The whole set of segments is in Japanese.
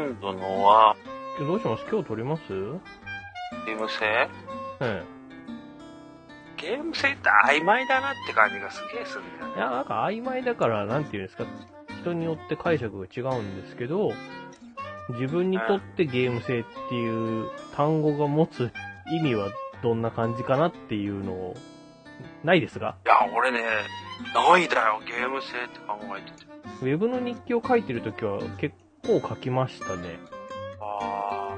で、今度のは、どうします？今日撮ります？ゲーム性？えゲーム性って曖昧だなって感じがすげえするんだよえ。いや、なんか曖昧だから、なんていうんですか、人によって解釈が違うんですけど、自分にとってゲーム性っていう単語が持つ意味はどんな感じかなっていうのを、ないですが。いや、俺ね、ないだよ、ゲーム性って考えてて。ウェブの日記を書いてるときは結構書きましたね。あ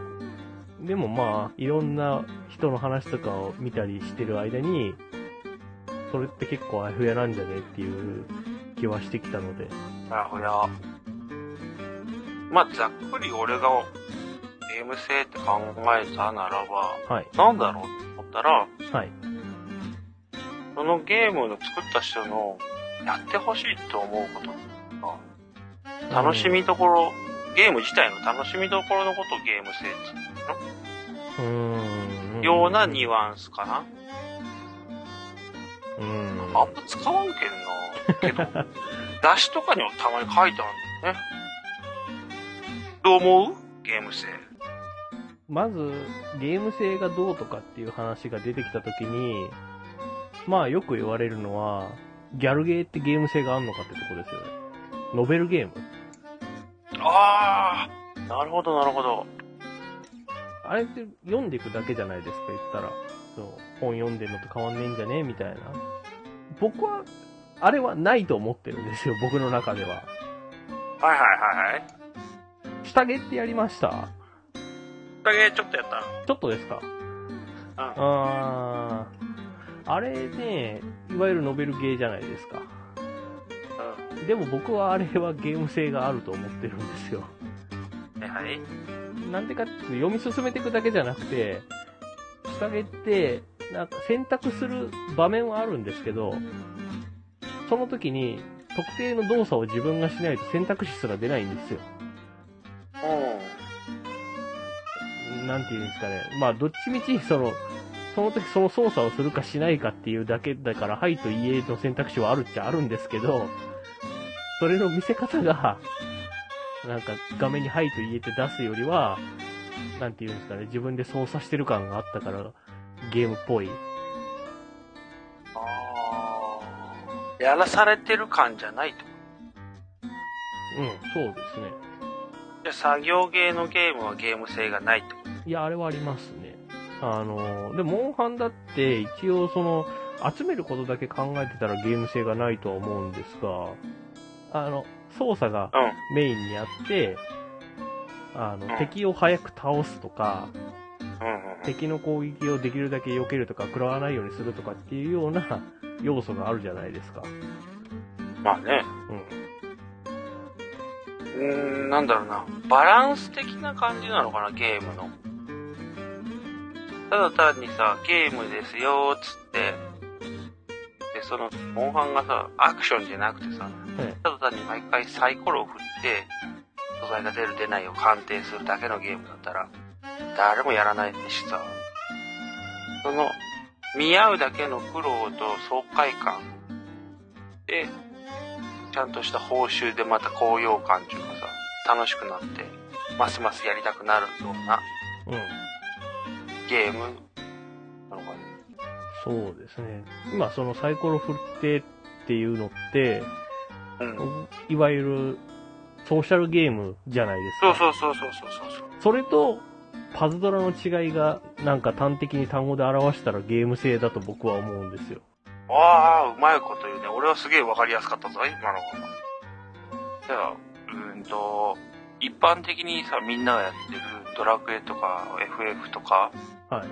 でもまあ、いろんな人の話とかを見たりしてる間に、それって結構あやふやなんじゃねっていう気はしてきたので。ー、なるほど。まあ、ざっくり俺がゲーム性って考えたならば、はい。なんだろうって思ったら、はい。そのゲームの作った人のやってほしいと思うこととか、楽しみどころ、ゲーム自体の楽しみどころのことをゲーム性ってうーん。ようなニュアンスかな？うーん。あんま使わんけんな。けど、雑誌とかにもたまに書いてあるんだよね。どう思う？ゲーム性。まず、ゲーム性がどうとかっていう話が出てきたときに、まあよく言われるのは、ギャルゲーってゲーム性があるのかってとこですよね。ノベルゲーム。ああ、なるほど、なるほど。あれって読んでいくだけじゃないですか、言ったら。そう本読んでるのと変わんねえんじゃねみたいな。僕は、あれはないと思ってるんですよ、僕の中では。はいはいはいはい。下着ってやりました？だけちょっとやったちょっとですか？あー、あれね、いわゆるノベルゲーじゃないですか。うでも僕はあれはゲーム性があると思ってるんですよ。ん。はいはい。なんでかっていうと読み進めていくだけじゃなくて、下着って、なんか選択する場面はあるんですけど、その時に特定の動作を自分がしないと選択肢すら出ないんですよ。うなんていうんですかね。まあ、どっちみち、その、その時その操作をするかしないかっていうだけだから、はいといいえの選択肢はあるっちゃあるんですけど、それの見せ方が、なんか画面にはいといいえって出すよりは、なんていうんですかね、自分で操作してる感があったから、ゲームっぽい。ん。ああ。やらされてる感じゃないと。うん、そうですね。じゃあ作業ゲーのゲームはゲーム性がないといや、あれはありますね。あの、で、モンハンだって、一応その、集めることだけ考えてたらゲーム性がないとは思うんですが、あの、操作がうん。メインにあって、あの、うん敵を早く倒すとか。敵の攻撃をできるだけ避けるとか、食らわないようにするとかっていうような要素があるじゃないですか。まあね。うん。うーん、なんだろうな。バランス的な感じなのかな、ゲームの。ただ単にさ、ゲームですよ、つって。で、その、モンハンがさ、アクションじゃなくてさ、えただ単に毎回サイコロを振って、素材が出る出ないを鑑定するだけのゲームだったら、誰もやらないしさ、その、見合うだけの苦労と爽快感で、ちゃんとした報酬でまた高揚感っていうかさ、楽しくなって、ますますやりたくなるようなえ。うん。ゲームなのかね。そうですね。今、そのサイコロ振ってっていうのって、うん。いわゆるソーシャルゲームじゃないですか。そうそうそうそうそうそうそれと、パズドラの違いが、なんか端的に単語で表したらゲーム性だと僕は思うんですよ。ああ、うまいこと言うね。俺はすげえわかりやすかったぞ、今のは。じゃあ、うーんと、一般的にさ、みんながやってるドラクエとか FF とかはい。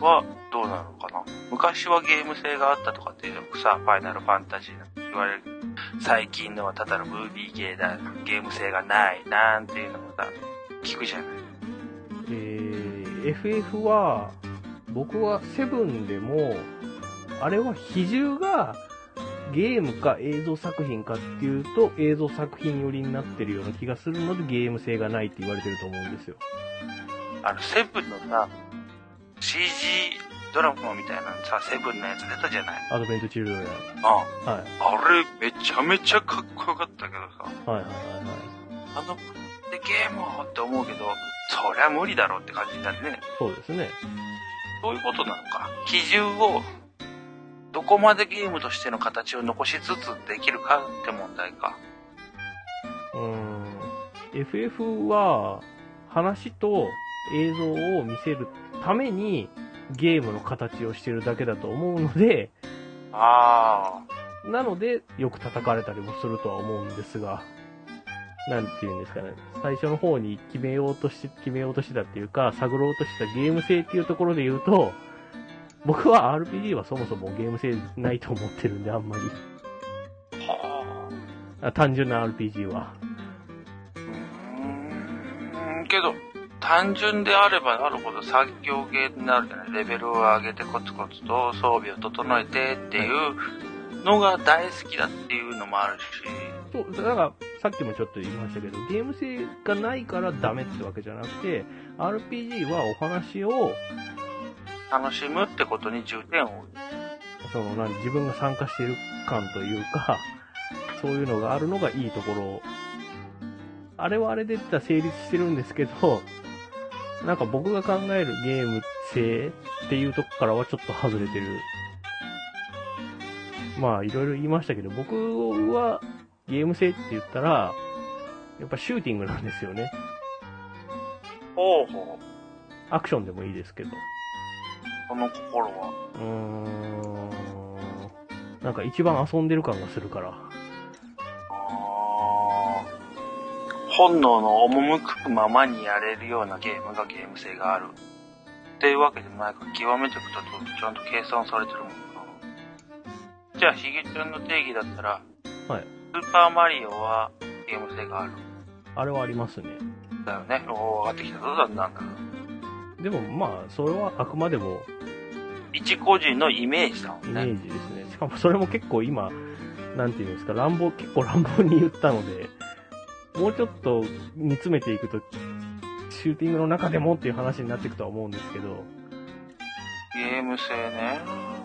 はどうなのかな昔はゲーム性があったとかってよくさ、ファイナルファンタジー言われる。最近のはただのムービーゲーだ、ゲーム性がない、なんていうのもさ、聞くじゃない。えー、FF は、僕はセブンでも、あれは比重がゲームか映像作品かっていうと映像作品寄りになってるような気がするのでゲーム性がないって言われてると思うんですよ。あの、セブンのさ、CG ドラマみたいなさ、セブンのやつ出たじゃない？アドベントチルドレン。あはい。あれ、めちゃめちゃかっこよかったけどさ、はいはいはいはい。あの、的ゲームをって思うけど、そりゃ無理だろうって感じになるね。そうですね。そういうことなのか。基準を、どこまでゲームとしての形を残しつつできるかって問題か。うーん。FF は、話と映像を見せるために、ゲームの形をしてるだけだと思うので、あなので、よく叩かれたりもするとは思うんですが、なんて言うんですかね。最初の方に決めようとして、決めようとしてたっていうか、探ろうとしたゲーム性っていうところで言うと、僕は RPG はそもそもゲーム性ないと思ってるんで、あんまり。あ。はあ。あ単純な RPG は。うーん、けど、単純であればあるほど作業ゲーになるじゃない。レベルを上げてコツコツと装備を整えてっていうのが大好きだっていうのもあるし、そう、だから、さっきもちょっと言いましたけど、ゲーム性がないからダメってわけじゃなくて、RPG はお話を、楽しむってことに重点を置。その、何、自分が参加してる感というか、そういうのがあるのがいいところ。あれはあれで言ったら成立してるんですけど、なんか僕が考えるゲーム性っていうとこからはちょっと外れてる。まあ、いろいろ言いましたけど、僕はゲーム性って言ったら、やっぱシューティングなんですよね。ほうほう。アクションでもいいですけど。その心は。うーん。なんか一番遊んでる感がするから。本能の赴くままにやれるようなゲームがゲーム性がある。っていうわけでもないから、極めていくとちゃんと計算されてるもんな。じゃあ、ヒゲちゃんの定義だったら、はい。スーパーマリオはゲーム性がある。あれはありますね。だよね。おー、分かってきたぞ、だんだん。でもまあ、それはあくまでも一個人のイメージだもイんね。メージですね。しかもそれも結構今、なんていうんですか、乱暴、結構乱暴に言ったので、もうちょっと煮詰めていくと、シューティングの中でもっていう話になっていくとは思うんですけど、ゲーム性ね。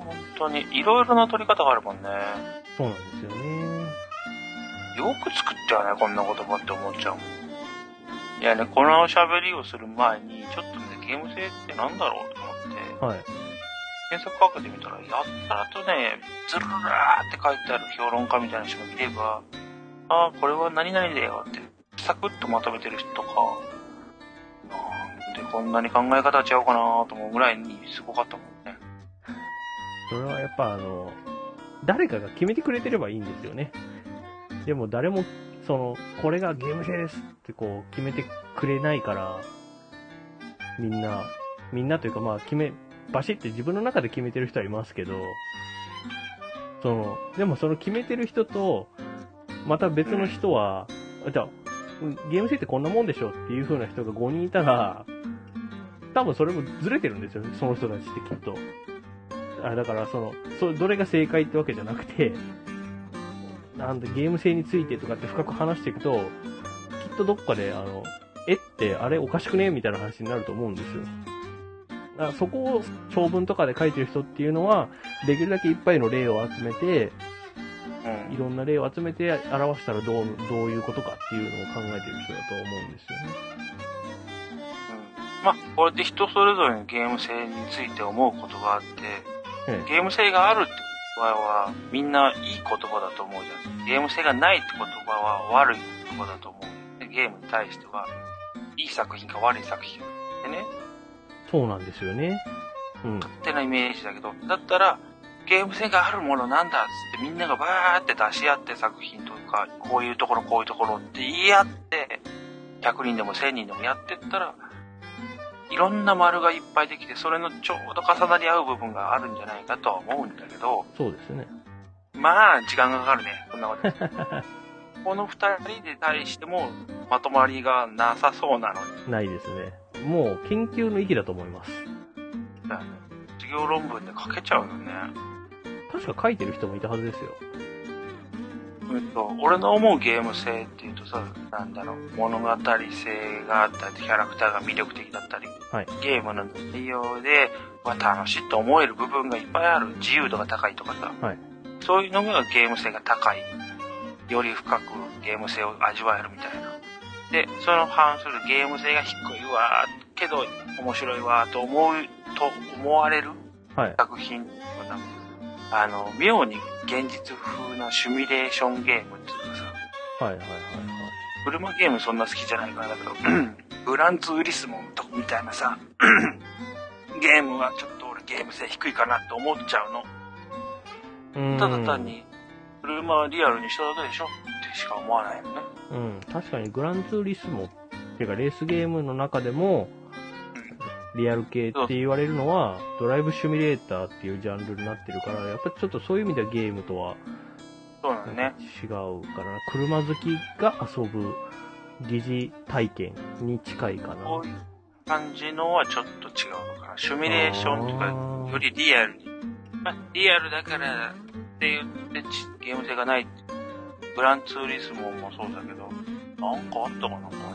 本当に、いろいろな取り方があるもんね。そうなんですよね。よく作っちゃうね、こんな言葉って思っちゃうもん。いやね、この喋りをする前に、ちょっとね、ゲーム性ってなんだろうと思って、はい。検索かけてみたら、やったらとね、ずるらーって書いてある評論家みたいな人がいれば、ああ、これは何々だよって、サクッとまとめてる人とか、なんでこんなに考え方ちゃうかなと思うぐらいにすごかったもんね。それはやっぱあの、誰かが決めてくれてればいいんですよね。でも誰も、その、これがゲーム性ですってこう、決めてくれないから、みんな、みんなというかまあ決め、バシって自分の中で決めてる人はいますけど、その、でもその決めてる人と、また別の人は、あじゃあ、ゲーム性ってこんなもんでしょっていう風な人が5人いたら、多分それもずれてるんですよね、その人たちってきっと。あだから、その、そどれが正解ってわけじゃなくて、なんでゲーム性についてとかって深く話していくと、きっとどっかで、あの、えって、あれおかしくねみたいな話になると思うんですよ。だからそこを長文とかで書いてる人っていうのは、できるだけいっぱいの例を集めて、うん。いろんな例を集めて表したらどう、どういうことかっていうのを考えてる人だと思うんですよね。うんまあ、これで人それぞれにゲーム性について思うことがあって、ええゲーム性があるって言葉はみんないい言葉だと思うじゃん。ゲーム性がないって言葉は悪い言葉だと思う。でゲームに対しては、いい作品か悪い作品かでね、そうなんですよね。うん。勝手なイメージだけど、だったら、ゲーム性があるものなんだっつってみんながバーって出し合って作品というか、こういうところこういうところって言い合って、100人でも1000人でもやってったら、いろんな丸がいっぱいできて、それのちょうど重なり合う部分があるんじゃないかとは思うんだけど、そうですね。まあ、時間がかかるね、そんなこと。この二人で対しても、まとまりがなさそうなのに、ないですね。もう研究の域だと思います。授業論文で書けちゃうよね。確か書いてる人もいたはずですよ。えっと、俺の思うゲーム性っていうとさ、なんだろう、物語性があったり、キャラクターが魅力的だったり、はいゲームの内容で、わ、楽しいと思える部分がいっぱいある、自由度が高いとかさ、はいそういうのがゲーム性が高い、より深くゲーム性を味わえるみたいな。で、その反するゲーム性が低いわ、けど面白いわ、と思う、と思われるはい。作品はなんかあの、妙に現実風なシミュレーションゲームっていうかさ、はいはいはいはい。車ゲームそんな好きじゃないからだけど、グランツーリスモとかみたいなさ、ゲームはちょっと俺ゲーム性低いかなって思っちゃうの。うんただ単に、車はリアルにしただけでしょってしか思わないよね。うん、確かにグランツーリスモっていうかレースゲームの中でも、リアル系って言われるのは、ドライブシミュレーターっていうジャンルになってるから、やっぱちょっとそういう意味ではゲームとはそうなのね。違うからな。車好きが遊ぶ疑似体験に近いかな。こういう感じのはちょっと違うのかな。シミュレーションとかよりリアルに。まあ、リアルだからって言ってちゲーム性がない。グランツーリスモもそうだけど、なんかあったかな、他に。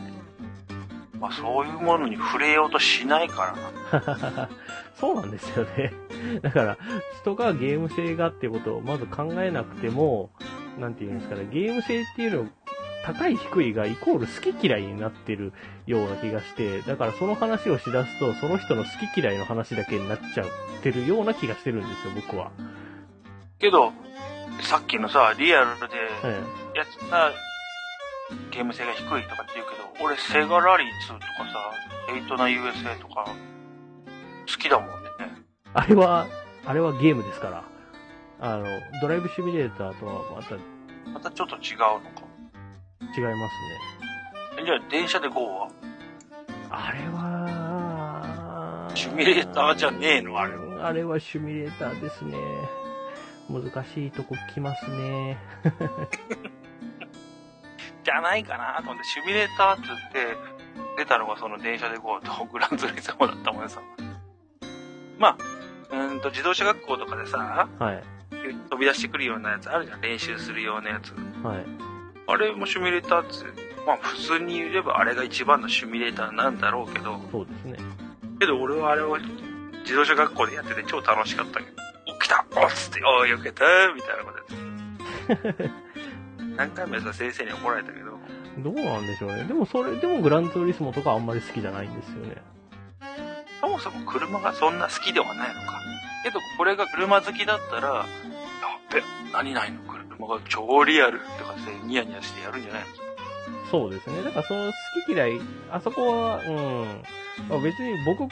まあそういうものに触れようとしないからな。そうなんですよね。だから、人がゲーム性がっていうことをまず考えなくても、なんていうんですかね、ゲーム性っていうのを高い低いがイコール好き嫌いになってるような気がして、だからその話をしだすと、その人の好き嫌いの話だけになっちゃってるような気がしてるんですよ、僕は。けど、さっきのさ、リアルでえやゲーム性が低いとかって言うけど、俺セガラリー2とかさ、エイトな USA とか、好きだもんね。あれは、あれはゲームですから。あの、ドライブシミュレーターとはまた違いまたちょっと違うのか。ますね。えじゃあ電車で GO は？あれは、シミュレーターじゃねえの？あれは。あれはシミュレーターですね。難しいとこ来ますね。じゃないかなと思って、シミュレーターって言って、出たのがその電車で GO とグランツーリスモだったもんさ。まあ、うーんと自動車学校とかでさ、はい。飛び出してくるようなやつあるじゃん。練習するようなやつ。はい。あれもシミュレーターって、まあ普通に言えばあれが一番のシミュレーターなんだろうけど、そうですね。けど俺はあれを自動車学校でやってて超楽しかったけど、お、来たおっつって、おー、よけたみたいなことやって。何回もさ、先生に怒られたけど、どうなんでしょうね。でもそれ、でもグランツーリスモとかあんまり好きじゃないんですよね。そもそも車がそんな好きではないのか。けど、これが車好きだったら、やっべ、何々の車が超リアルとかってニヤニヤしてやるんじゃないの？そうですね。だからその好き嫌い、あそこは、うん。まあ別に僕、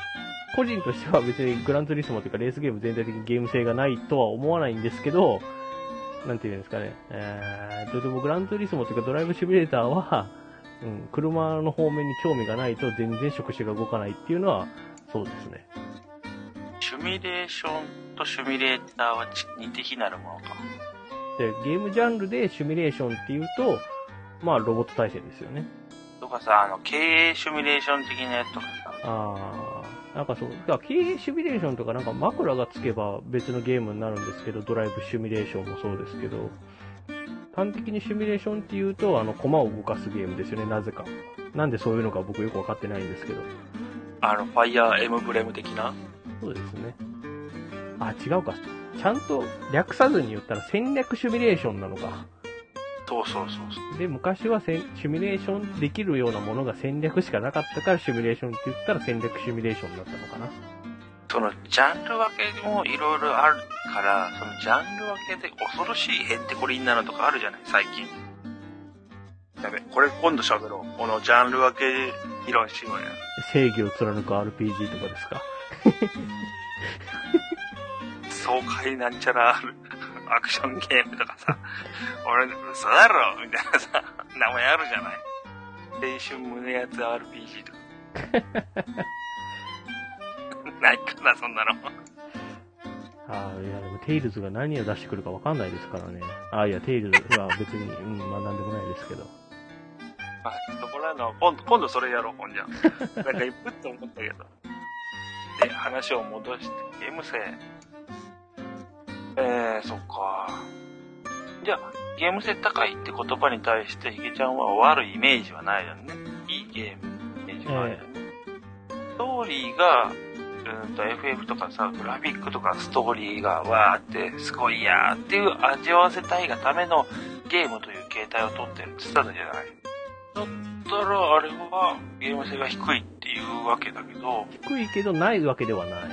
個人としては別にグランツーリスモというかレースゲーム全体的にゲーム性がないとは思わないんですけど、なんていうんですかね。えーと、でもグランツーリスモというかドライブシミュレーターは、うん、車の方面に興味がないと全然触手が動かないっていうのは、そうですね。シミュレーションとシミュレーターはち似て非なるものか。で、ゲームジャンルでシミュレーションっていうと、まあロボット対戦ですよね。とかさ、あの、経営シミュレーション的なやつとかさ、ああ、なんかそう、経営シミュレーションとかなんか枕がつけば別のゲームになるんですけど、ドライブシミュレーションもそうですけど、端的にシミュレーションっていうと、あの、駒を動かすゲームですよね、なぜか。なんでそういうのか僕よくわかってないんですけど。あの、ファイヤーエムブレム的な？そうですね。あ、違うか。ちゃんと略さずに言ったら戦略シミュレーションなのか。そうそうそうそう。で、昔はシミュレーションできるようなものが戦略しかなかったからシミュレーションって言ったら戦略シミュレーションになったのかな。その、ジャンル分けもいろいろあるから、そのジャンル分けで恐ろしいヘンテコリンなのとかあるじゃない、最近。やべ、これ今度喋ろう。このジャンル分け議論しようや。正義を貫く RPG とかですか？爽快なんちゃらアクションゲームとかさ、俺、嘘だろみたいなさ、名前あるじゃない。青春胸熱 RPG とか。ないかな、そんなの。ああ、いや、でもテイルズが何を出してくるかわかんないですからね。ああ、いや、テイルズは別に、うん、まあなんでもないですけど。まあ、そこらの、今度、今度それやろう、ほんじゃ。なんか、いぷっと思ったけど。で、話を戻して、ゲーム性。えー、そっか。じゃあ、ゲーム性高いって言葉に対して、ヒゲちゃんは悪いイメージはないよね。いいゲーム、イメージはあるよね。ストーリーが、うーんと FF とかさ、グラフィックとかストーリーがわーってすごいやーっていう味わわせたいがためのゲームという形態を取ってるって言ったじゃない。ちょっったら、あれはゲーム性が低いっていうわけだけど、低いけどないわけではない。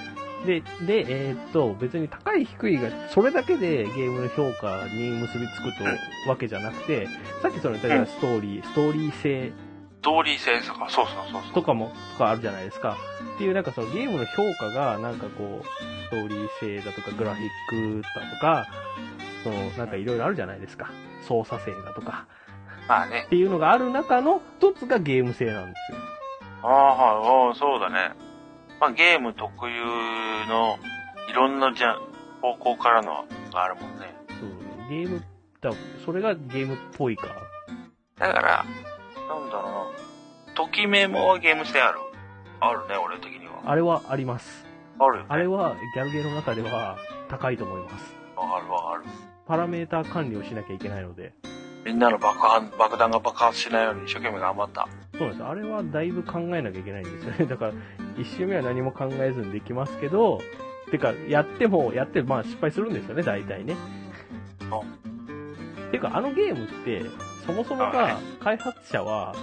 で、で、えーっと、別に高い低いが、それだけでゲームの評価に結びつくとわけじゃなくて、さっきその言ったストーリー、ストーリー性ストーリー性とか、そうそうそうそう。とかも、とかあるじゃないですか。っていうなんかそのゲームの評価が、なんかこう、ストーリー性だとか、グラフィックだとか、その、なんかいろいろあるじゃないですか。操作性だとか。まあねっ。ていうのがある中の一つがゲーム性なんですよ。ああ、はい、ああそうだね。まあゲーム特有の、いろんなじゃ、方向からのがあるもんね。そうゲーム、だそれがゲームっぽいか。だから、なんだろうな。ときめもゲーム性あるあるね、俺的には。あれはあります。あるよね。あれはギャルゲーの中では高いと思います。わかるわかる。パラメーター管理をしなきゃいけないので。みんなの爆発、爆弾が爆発しないように一生懸命頑張った。そうなんです。あれはだいぶ考えなきゃいけないんですよね。だから、一周目は何も考えずにできますけど、てか、やっても、やって、まあ失敗するんですよね、大体ね。てか、あのゲームって、そもそもはがい、開発者は、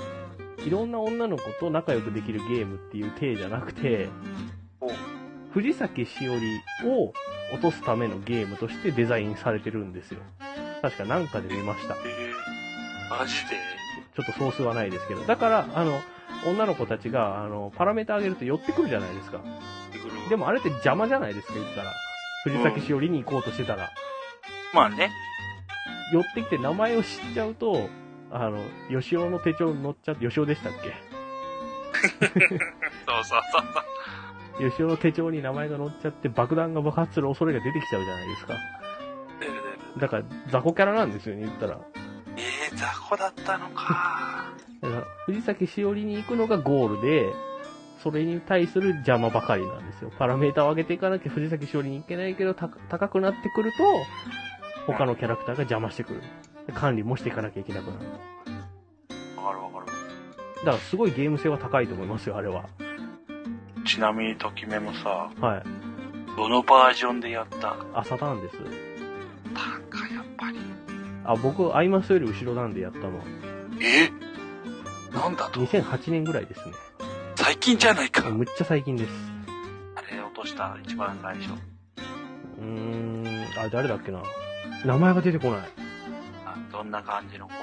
いろんな女の子と仲良くできるゲームっていう体じゃなくてお、藤崎しおりを落とすためのゲームとしてデザインされてるんですよ。確かなんかで見ました。えー、マジで？ちょっとソースはないですけど。だから、あの、女の子たちが、あの、パラメータ上げると寄ってくるじゃないですか。でもあれって邪魔じゃないですか、言ったら。藤崎しおりに行こうとしてたら。まあね。寄ってきて名前を知っちゃうと、あの、吉尾の手帳に乗っちゃって、吉尾でしたっけ？そうそうそうそう。吉尾の手帳に名前が載っちゃって爆弾が爆発する恐れが出てきちゃうじゃないですか。だから雑魚キャラなんですよね、言ったら。えー、雑魚だったのか。だから藤崎しおりに行くのがゴールで、それに対する邪魔ばかりなんですよ。パラメータを上げていかなきゃ藤崎しおりに行けないけど、た高くなってくると、他のキャラクターが邪魔してくる。管理もしていかなきゃいけなくなる。わかるわかる。だからすごいゲーム性は高いと思いますよ、あれは。ちなみにときめもさ、はい。どのバージョンでやった？朝ターンです。あ、僕、アイマスより後ろなんでやったのは。え？なんだと？2008年ぐらいですね。最近じゃないか。むっちゃ最近です。あれ落とした一番最初。うーん、あ、誰だっけな。名前が出てこない。あどんな感じの子？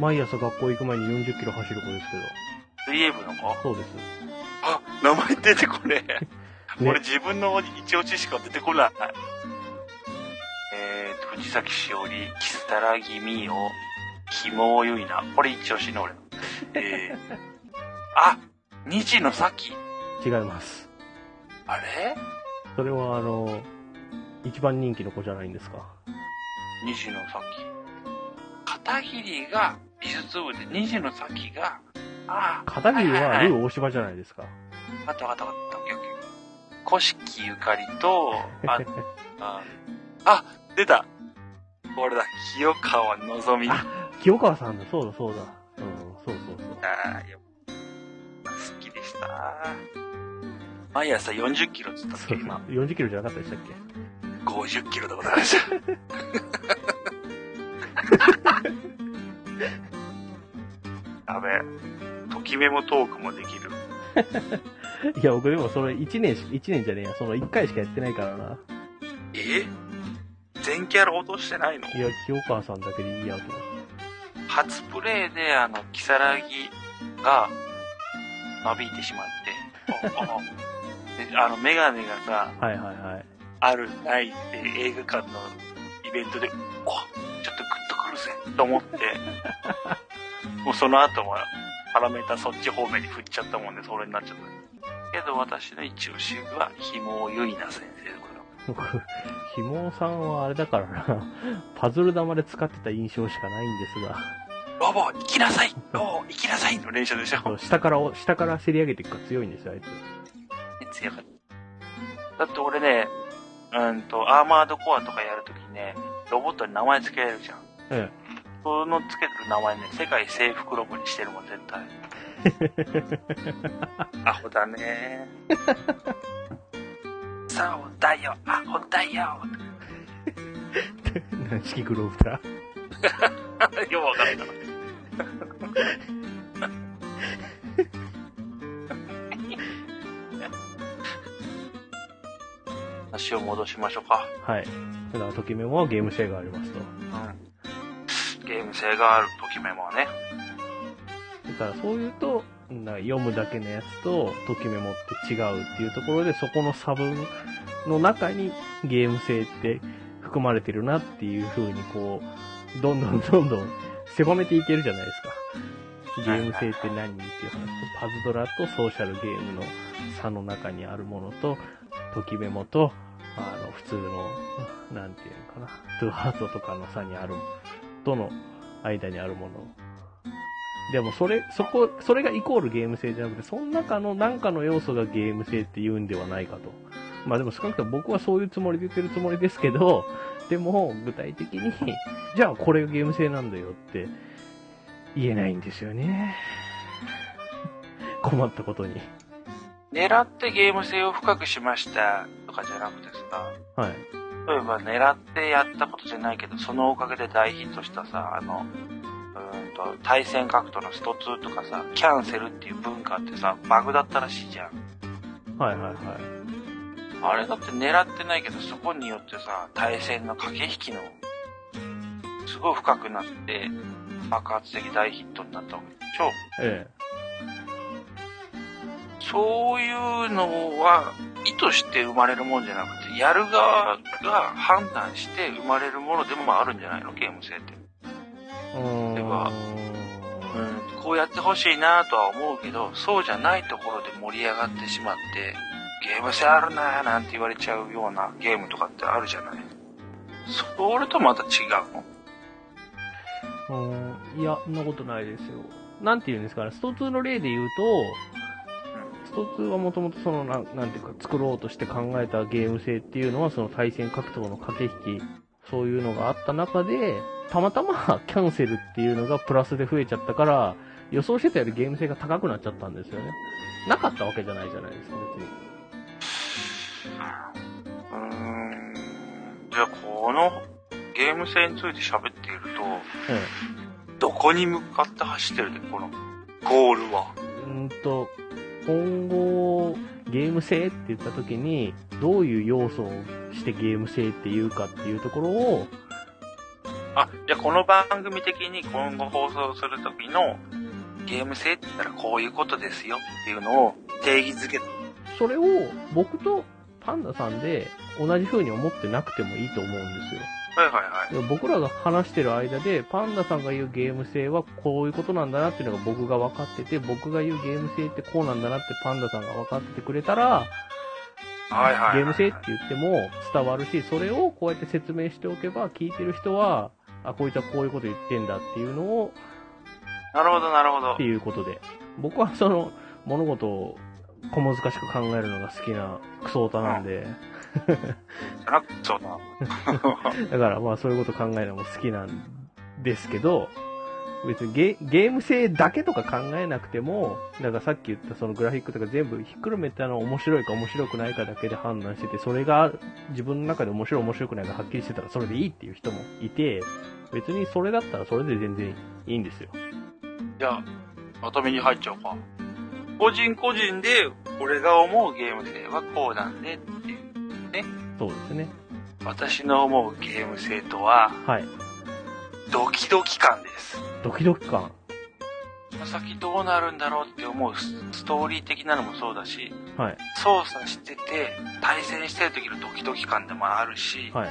毎朝学校行く前に40キロ走る子ですけど。水泳部の子？そうです。あ、名前出てこねえ。俺自分の一押ししか出てこない。藤崎しおり、キスタラギミオ、ひもゆいな。これ一押しの俺の。えー、あ、虹の先。違います。あれ？それはあの、一番人気の子じゃないんですか？虹の先。片桐が美術部で、虹の先が、ああ、片桐はルー大柴じゃないですか。あったあったあった。オッケーオッケー古式ゆかりと、あ、あ、あ出たこれだ、清川のぞみ。あ清川さんだ、そうだそうだ。うん、そうそうそう。あーよ好きでした。毎朝40キロっつったっけ、そう今。40キロじゃなかったでしたっけ？50キロでございました。やべえ。ときメモトークもできる。いや、僕でもそれ1年し、1年じゃねえや、その1回しかやってないからな。え？全キャラ落としてないの？いや、清川さんだけでいいやと。初プレイで、あの、キサラギが、なびいてしまって、ああであの、メガネがさ、はいはいはい。ある、ないって映画館のイベントで、おちょっとグッとくるぜ、と思って、もうその後も、パラメータそっち方面に振っちゃったもんで、それになっちゃった。けど私の一押しは、ひもゆいな先生でございます。僕、ひもさんはあれだからな、パズル玉で使ってた印象しかないんですが、ロボ、行きなさいロボ、行きなさいの連射でしょ。下からお、下から競り上げていくから強いんですよ、あいつ。強かった。だって俺ね、うんと、アーマードコアとかやるときにね、ロボットに名前付けられるじゃん。えその付けてる名前ね、世界征服ロボにしてるもん、絶対。アホだね。サオだよ、アホだよ。何式グローブだ？よくわかんな。足を戻しましょうか。はい。ただ、ときめもはゲーム性がありますと。うん。ゲーム性があるときめもはね。だからそう言うと、な読むだけのやつと、ときメモって違うっていうところで、そこの差分の中にゲーム性って含まれてるなっていう風にこう、どんどんどんどん狭めていけるじゃないですか。ゲーム性って何っていう話と。パズドラとソーシャルゲームの差の中にあるものと、ときメモと、あの、普通の、なんていうのかな、トゥーハートとかの差にある、との間にあるもの。でもそれ、そこ、それがイコールゲーム性じゃなくて、その中の何かの要素がゲーム性って言うんではないかと。まあでも少なくとも僕はそういうつもりで言ってるつもりですけど、でも具体的に、じゃあこれがゲーム性なんだよって言えないんですよね。困ったことに。狙ってゲーム性を深くしましたとかじゃなくてさ、はい。例えば狙ってやったことじゃないけど、そのおかげで大ヒットしたさ、あの、対戦格闘のスト2とかさ、キャンセルっていう文化ってさ、バグだったらしいじゃん。はいはいはい。あれだって狙ってないけど、そこによってさ、対戦の駆け引きの、すごい深くなって、爆発的大ヒットになったわけでしょ。えそういうのは、意図して生まれるもんじゃなくて、やる側が判断して生まれるものでもあるんじゃないの？ゲーム性って。え。うーん。こうやってほしいなとは思うけど、そうじゃないところで盛り上がってしまって、ゲーム性あるなーなんて言われちゃうようなゲームとかってあるじゃない？それとまた違うの？うーん、いや、そんなことないですよ。なんて言うんですかね、スト2の例で言うと、スト2はもともとその、なんなんていうか、作ろうとして考えたゲーム性っていうのは、その対戦格闘の駆け引き、そういうのがあった中で、たまたま キャンセルっていうのがプラスで増えちゃったから、予想してたよりゲーム性が高くなっちゃったんですよね。なかったわけじゃないじゃないですか、別に。うーん。じゃあ、このゲーム性について喋っていると、えどこに向かって走ってるで、このゴールは？え。うーんと、今後、ゲーム性って言った時に、どういう要素をしてゲーム性っていうかっていうところを、あ、じゃあこの番組的に今後放送するときのゲーム性って言ったらこういうことですよっていうのを定義づける。それを僕とパンダさんで同じ風に思ってなくてもいいと思うんですよ。はいはいはい。僕らが話してる間で、パンダさんが言うゲーム性はこういうことなんだなっていうのが僕が分かってて、僕が言うゲーム性ってこうなんだなってパンダさんが分かっててくれたら、はいはいはい。ゲーム性って言っても伝わるし、それをこうやって説明しておけば、聞いてる人は、あ、こいつはこういうこと言ってんだっていうのを、なるほどなるほどって。いうことで。僕はその、物事を小難しく考えるのが好きなクソオタなんで、じゃなそうな。だからまあそういうこと考えるのも好きなん。ですけど、別にゲゲーム性だけとか考えなくても、だからさっき言ったそのグラフィックとか全部ひっくるめたの面白いか面白くないかだけで判断してて、それが自分の中で面白い面白くないがはっきりしてたらそれでいいっていう人もいて、別にそれだったらそれで全然いいん。ですよ。じゃあ、まとめに入っちゃおうか。個人個人で俺が思うゲーム性はこうなん。でっていう。そうですね。私の思うゲーム性とは、はい。ドキドキ感です。ドキドキ感。この先どうなるんだろうって思うスストーリー的なのもそうだし、はい。操作してて、対戦してる時のドキドキ感でもあるし、はい。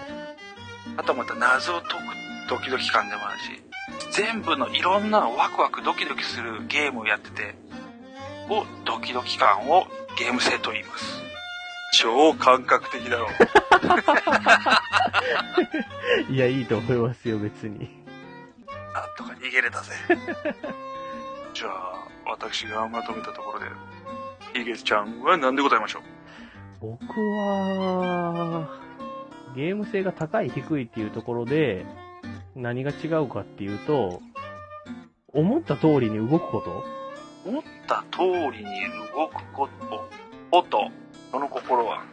あとまた謎を解くドキドキ感でもあるし、全部のいろんなワクワクドキドキするゲームをやってて、をドキドキ感をゲーム性と言います。超感覚的だろう。いや、いいと思いますよ、別に。なんとか逃げれたぜ。じゃあ、私がまとめたところで、ヒゲちゃんは何でございましょう？僕は、ゲーム性が高い低いっていうところで、何が違うかっていうと、思った通りに動くこと？思った通りに動くこと、音、その心は、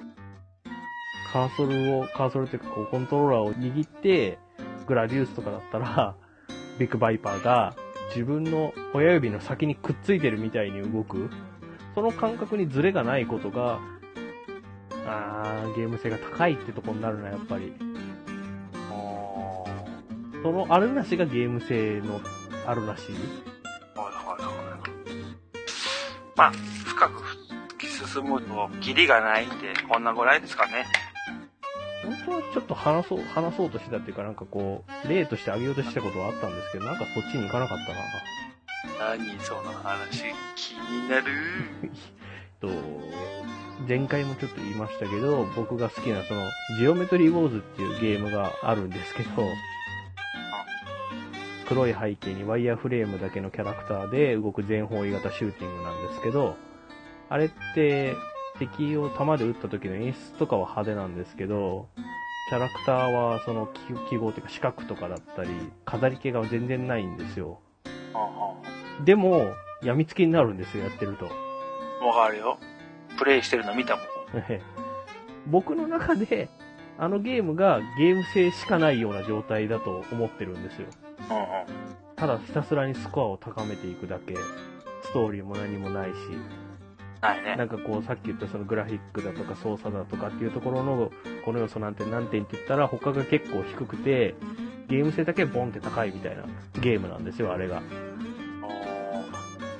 カーソルを、カーソルっていうかこうコントローラーを握って、グラディウスとかだったら、ビッグバイパーが自分の親指の先にくっついてるみたいに動く。その感覚にズレがないことが、あー、ゲーム性が高いってとこになるな、やっぱり。そのあるなしがゲーム性のあるなし。はいはいはい。まあ、進むと、キリがないんで、こんなぐらいですかね。本当はちょっと話そう、話そうとしてたっていうか、なんかこう、例としてあげようとしたことはあったんですけど、なんかそっちに行かなかったな。何その話、気になる。と、前回もちょっと言いましたけど、僕が好きなその、ジオメトリーウォーズっていうゲームがあるんですけど、黒い背景にワイヤーフレームだけのキャラクターで動く全方位型シューティングなんですけど、あれって、敵を弾で撃った時の演出とかは派手なんですけど、キャラクターはその記記号というか四角とかだったり、飾り気が全然ないんですよ。でも、病みつきになるんですよ、やってると。あわかるよ。プレイしてるの見たもん。え え僕の中で、あのゲームがゲーム性しかないような状態だと思ってるんですよ。ただひたすらにスコアを高めていくだけ、ストーリーも何もないし、な。んかこうさっき言ったそのグラフィックだとか操作だとかっていうところのこの要素なんて何点って言ったら他が結構低くて、ゲーム性だけボンって高いみたいなゲームなんですよ、あれが。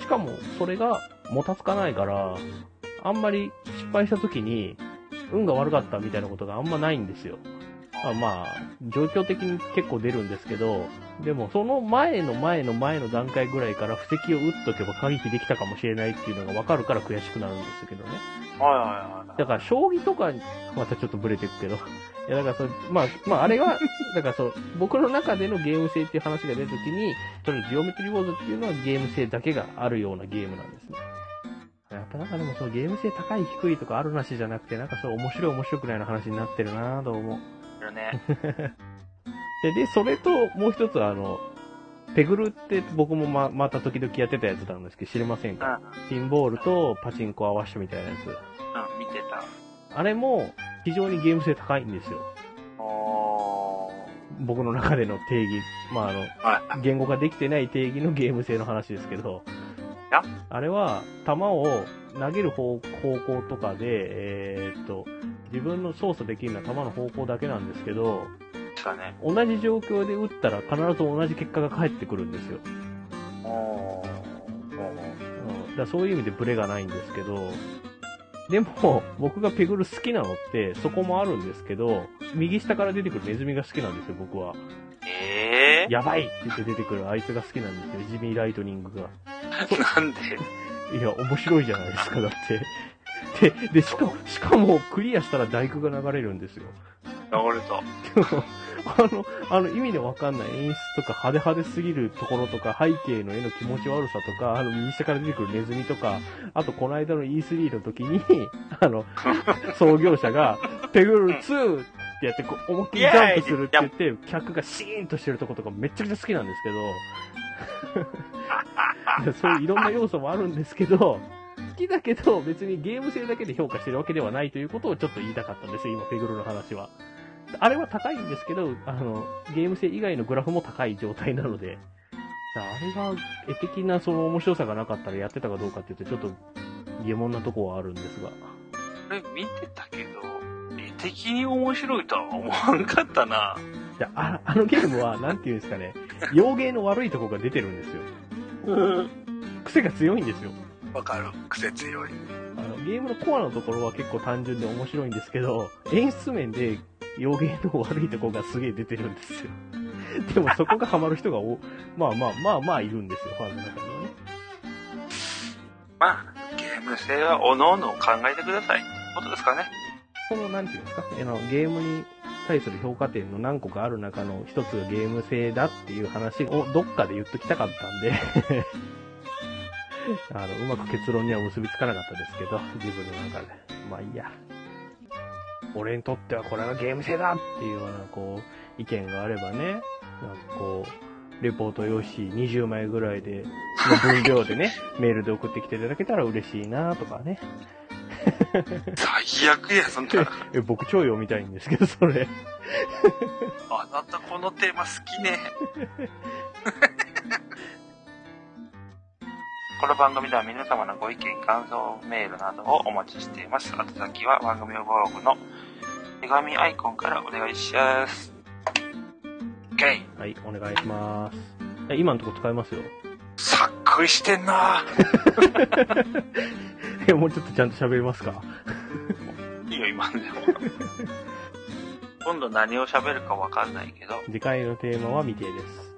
しかも、それがもたつかないから、あんまり失敗した時に、運が悪かったみたいなことがあんまないんですよ。あまあ、状況的に結構出るんですけど、でもその前の前の前の段階ぐらいから布石を打っとけば回避できたかもしれないっていうのが分かるから悔しくなるんですけどね。はいはいはい。だから将棋とか、またちょっとブレていくけど。いや、だからそれ、まあ、まあ、あれは、だからそう、僕の中でのゲーム性っていう話が出た時に、そのジオメトリーウォーズっていうのはゲーム性だけがあるようなゲームなんですね。やっぱなんかでもそのゲーム性高い低いとかあるなしじゃなくて、なんかそう面白い面白くないの話になってるなぁと思う。いるね。で、で、それともう一つあの、ペグルって僕もま、また時々やってたやつなんですけど、知りませんうん。かピンボールとパチンコ合わせてみたいなやつ。うん、見てた。あれも非常にゲーム性高いんですよ。お僕の中での定義。まあ、あの、ー。はい。言語ができてない定義のゲーム性の話ですけどや、あれは、球を投げる方方向とかで、えーっと、自分の操作できるのは球の方向だけなんですけど、ね。同じ状況で打ったら必ず同じ結果が返ってくるんですよ。うん、だからそういう意味でブレがないんですけど、でも、僕がペグル好きなのって、そこもあるんですけど、右下から出てくるネズミが好きなんですよ、僕は。ええやばいって言って出てくるあいつが好きなんですよ、ジミー・ライトニングが。ー。なんで？いや、面白いじゃないですか、だって。で、で、しかも、しかも、クリアしたら大工が流れるんですよ。流れた。あの、あの、意味でわかんない演出とか、派手派手すぎるところとか、背景の絵の気持ち悪さとか、あの、右下から出てくるネズミとか、あと、この間の E3 の時に、あの、創業者が、ペグル2ってやって、こう思いっきりジャンプするって言って、客がシーンとしてるとことかめっちゃくちゃ好きなんですけど、そういういろんな要素もあるんですけど、好きだけど、別にゲーム性だけで評価してるわけではないということをちょっと言いたかったんですよ、今、ペグルの話は。あれは高いんですけど、あの、ゲーム性以外のグラフも高い状態なので、あれが絵的なその面白さがなかったらやってたかどうかって言うとちょっと疑問なとこはあるんですが。これ見てたけど、絵的に面白いとは思わんかったな。いや、ああのゲームは、なんていうんですかね、洋芸の悪いとこが出てるんですよ。うん。癖が強いんですよ。わかる。癖強い。あのゲームのコアのところは結構単純で面白いんですけど、演出面で洋芸の悪いところがすげえ出てるんですよ。でもそこがハマる人がお、まあまあまあまあいるんですよ、ファンの中にはね。まあ、ゲーム性は各々考えてください。ってことですかね。その、なんていうんですか、あの、ゲームに対する評価点の何個かある中の一つがゲーム性だっていう話をどっかで言っときたかったんで、あの、うまく結論には結びつかなかったですけど、自分の中で。まあいいや。俺にとってはこれがゲーム性だっていうような、こう、意見があればね、なんかこう、レポート用紙20枚ぐらいで、の分量でね、メールで送ってきていただけたら嬉しいなとかね。最悪や、そんな。え、僕超読みたいんですけど、それ。あなたこのテーマ好きね。この番組では皆様のご意見、感想メールなどをお待ちしています。宛先は番組ブログの手紙アイコンからお願いします。OK! はい、お願いします。え今のとこ使えますよ。さっくりしてんな え、もうちょっとちゃんと喋れますか？いいよ、今のでも。今度何を喋るかわかんないけど、次回のテーマは未定です。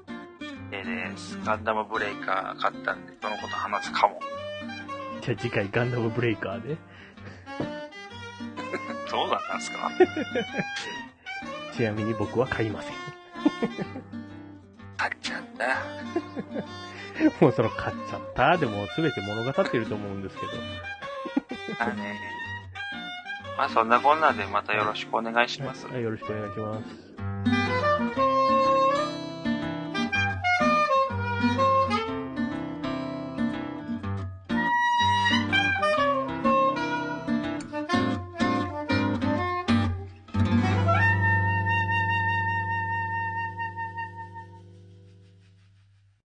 えーです。ガンダムブレイカー買ったんで、そのこと話すかも。じゃあ次回ガンダムブレイカーで。そうだったんですか？ちなみに僕は買いません。買っちゃった。もうその買っちゃったでも全て物語ってると思うんですけど。あのね。まあそんなこんなでまたよろしくお願いします。はいよろしくお願いします。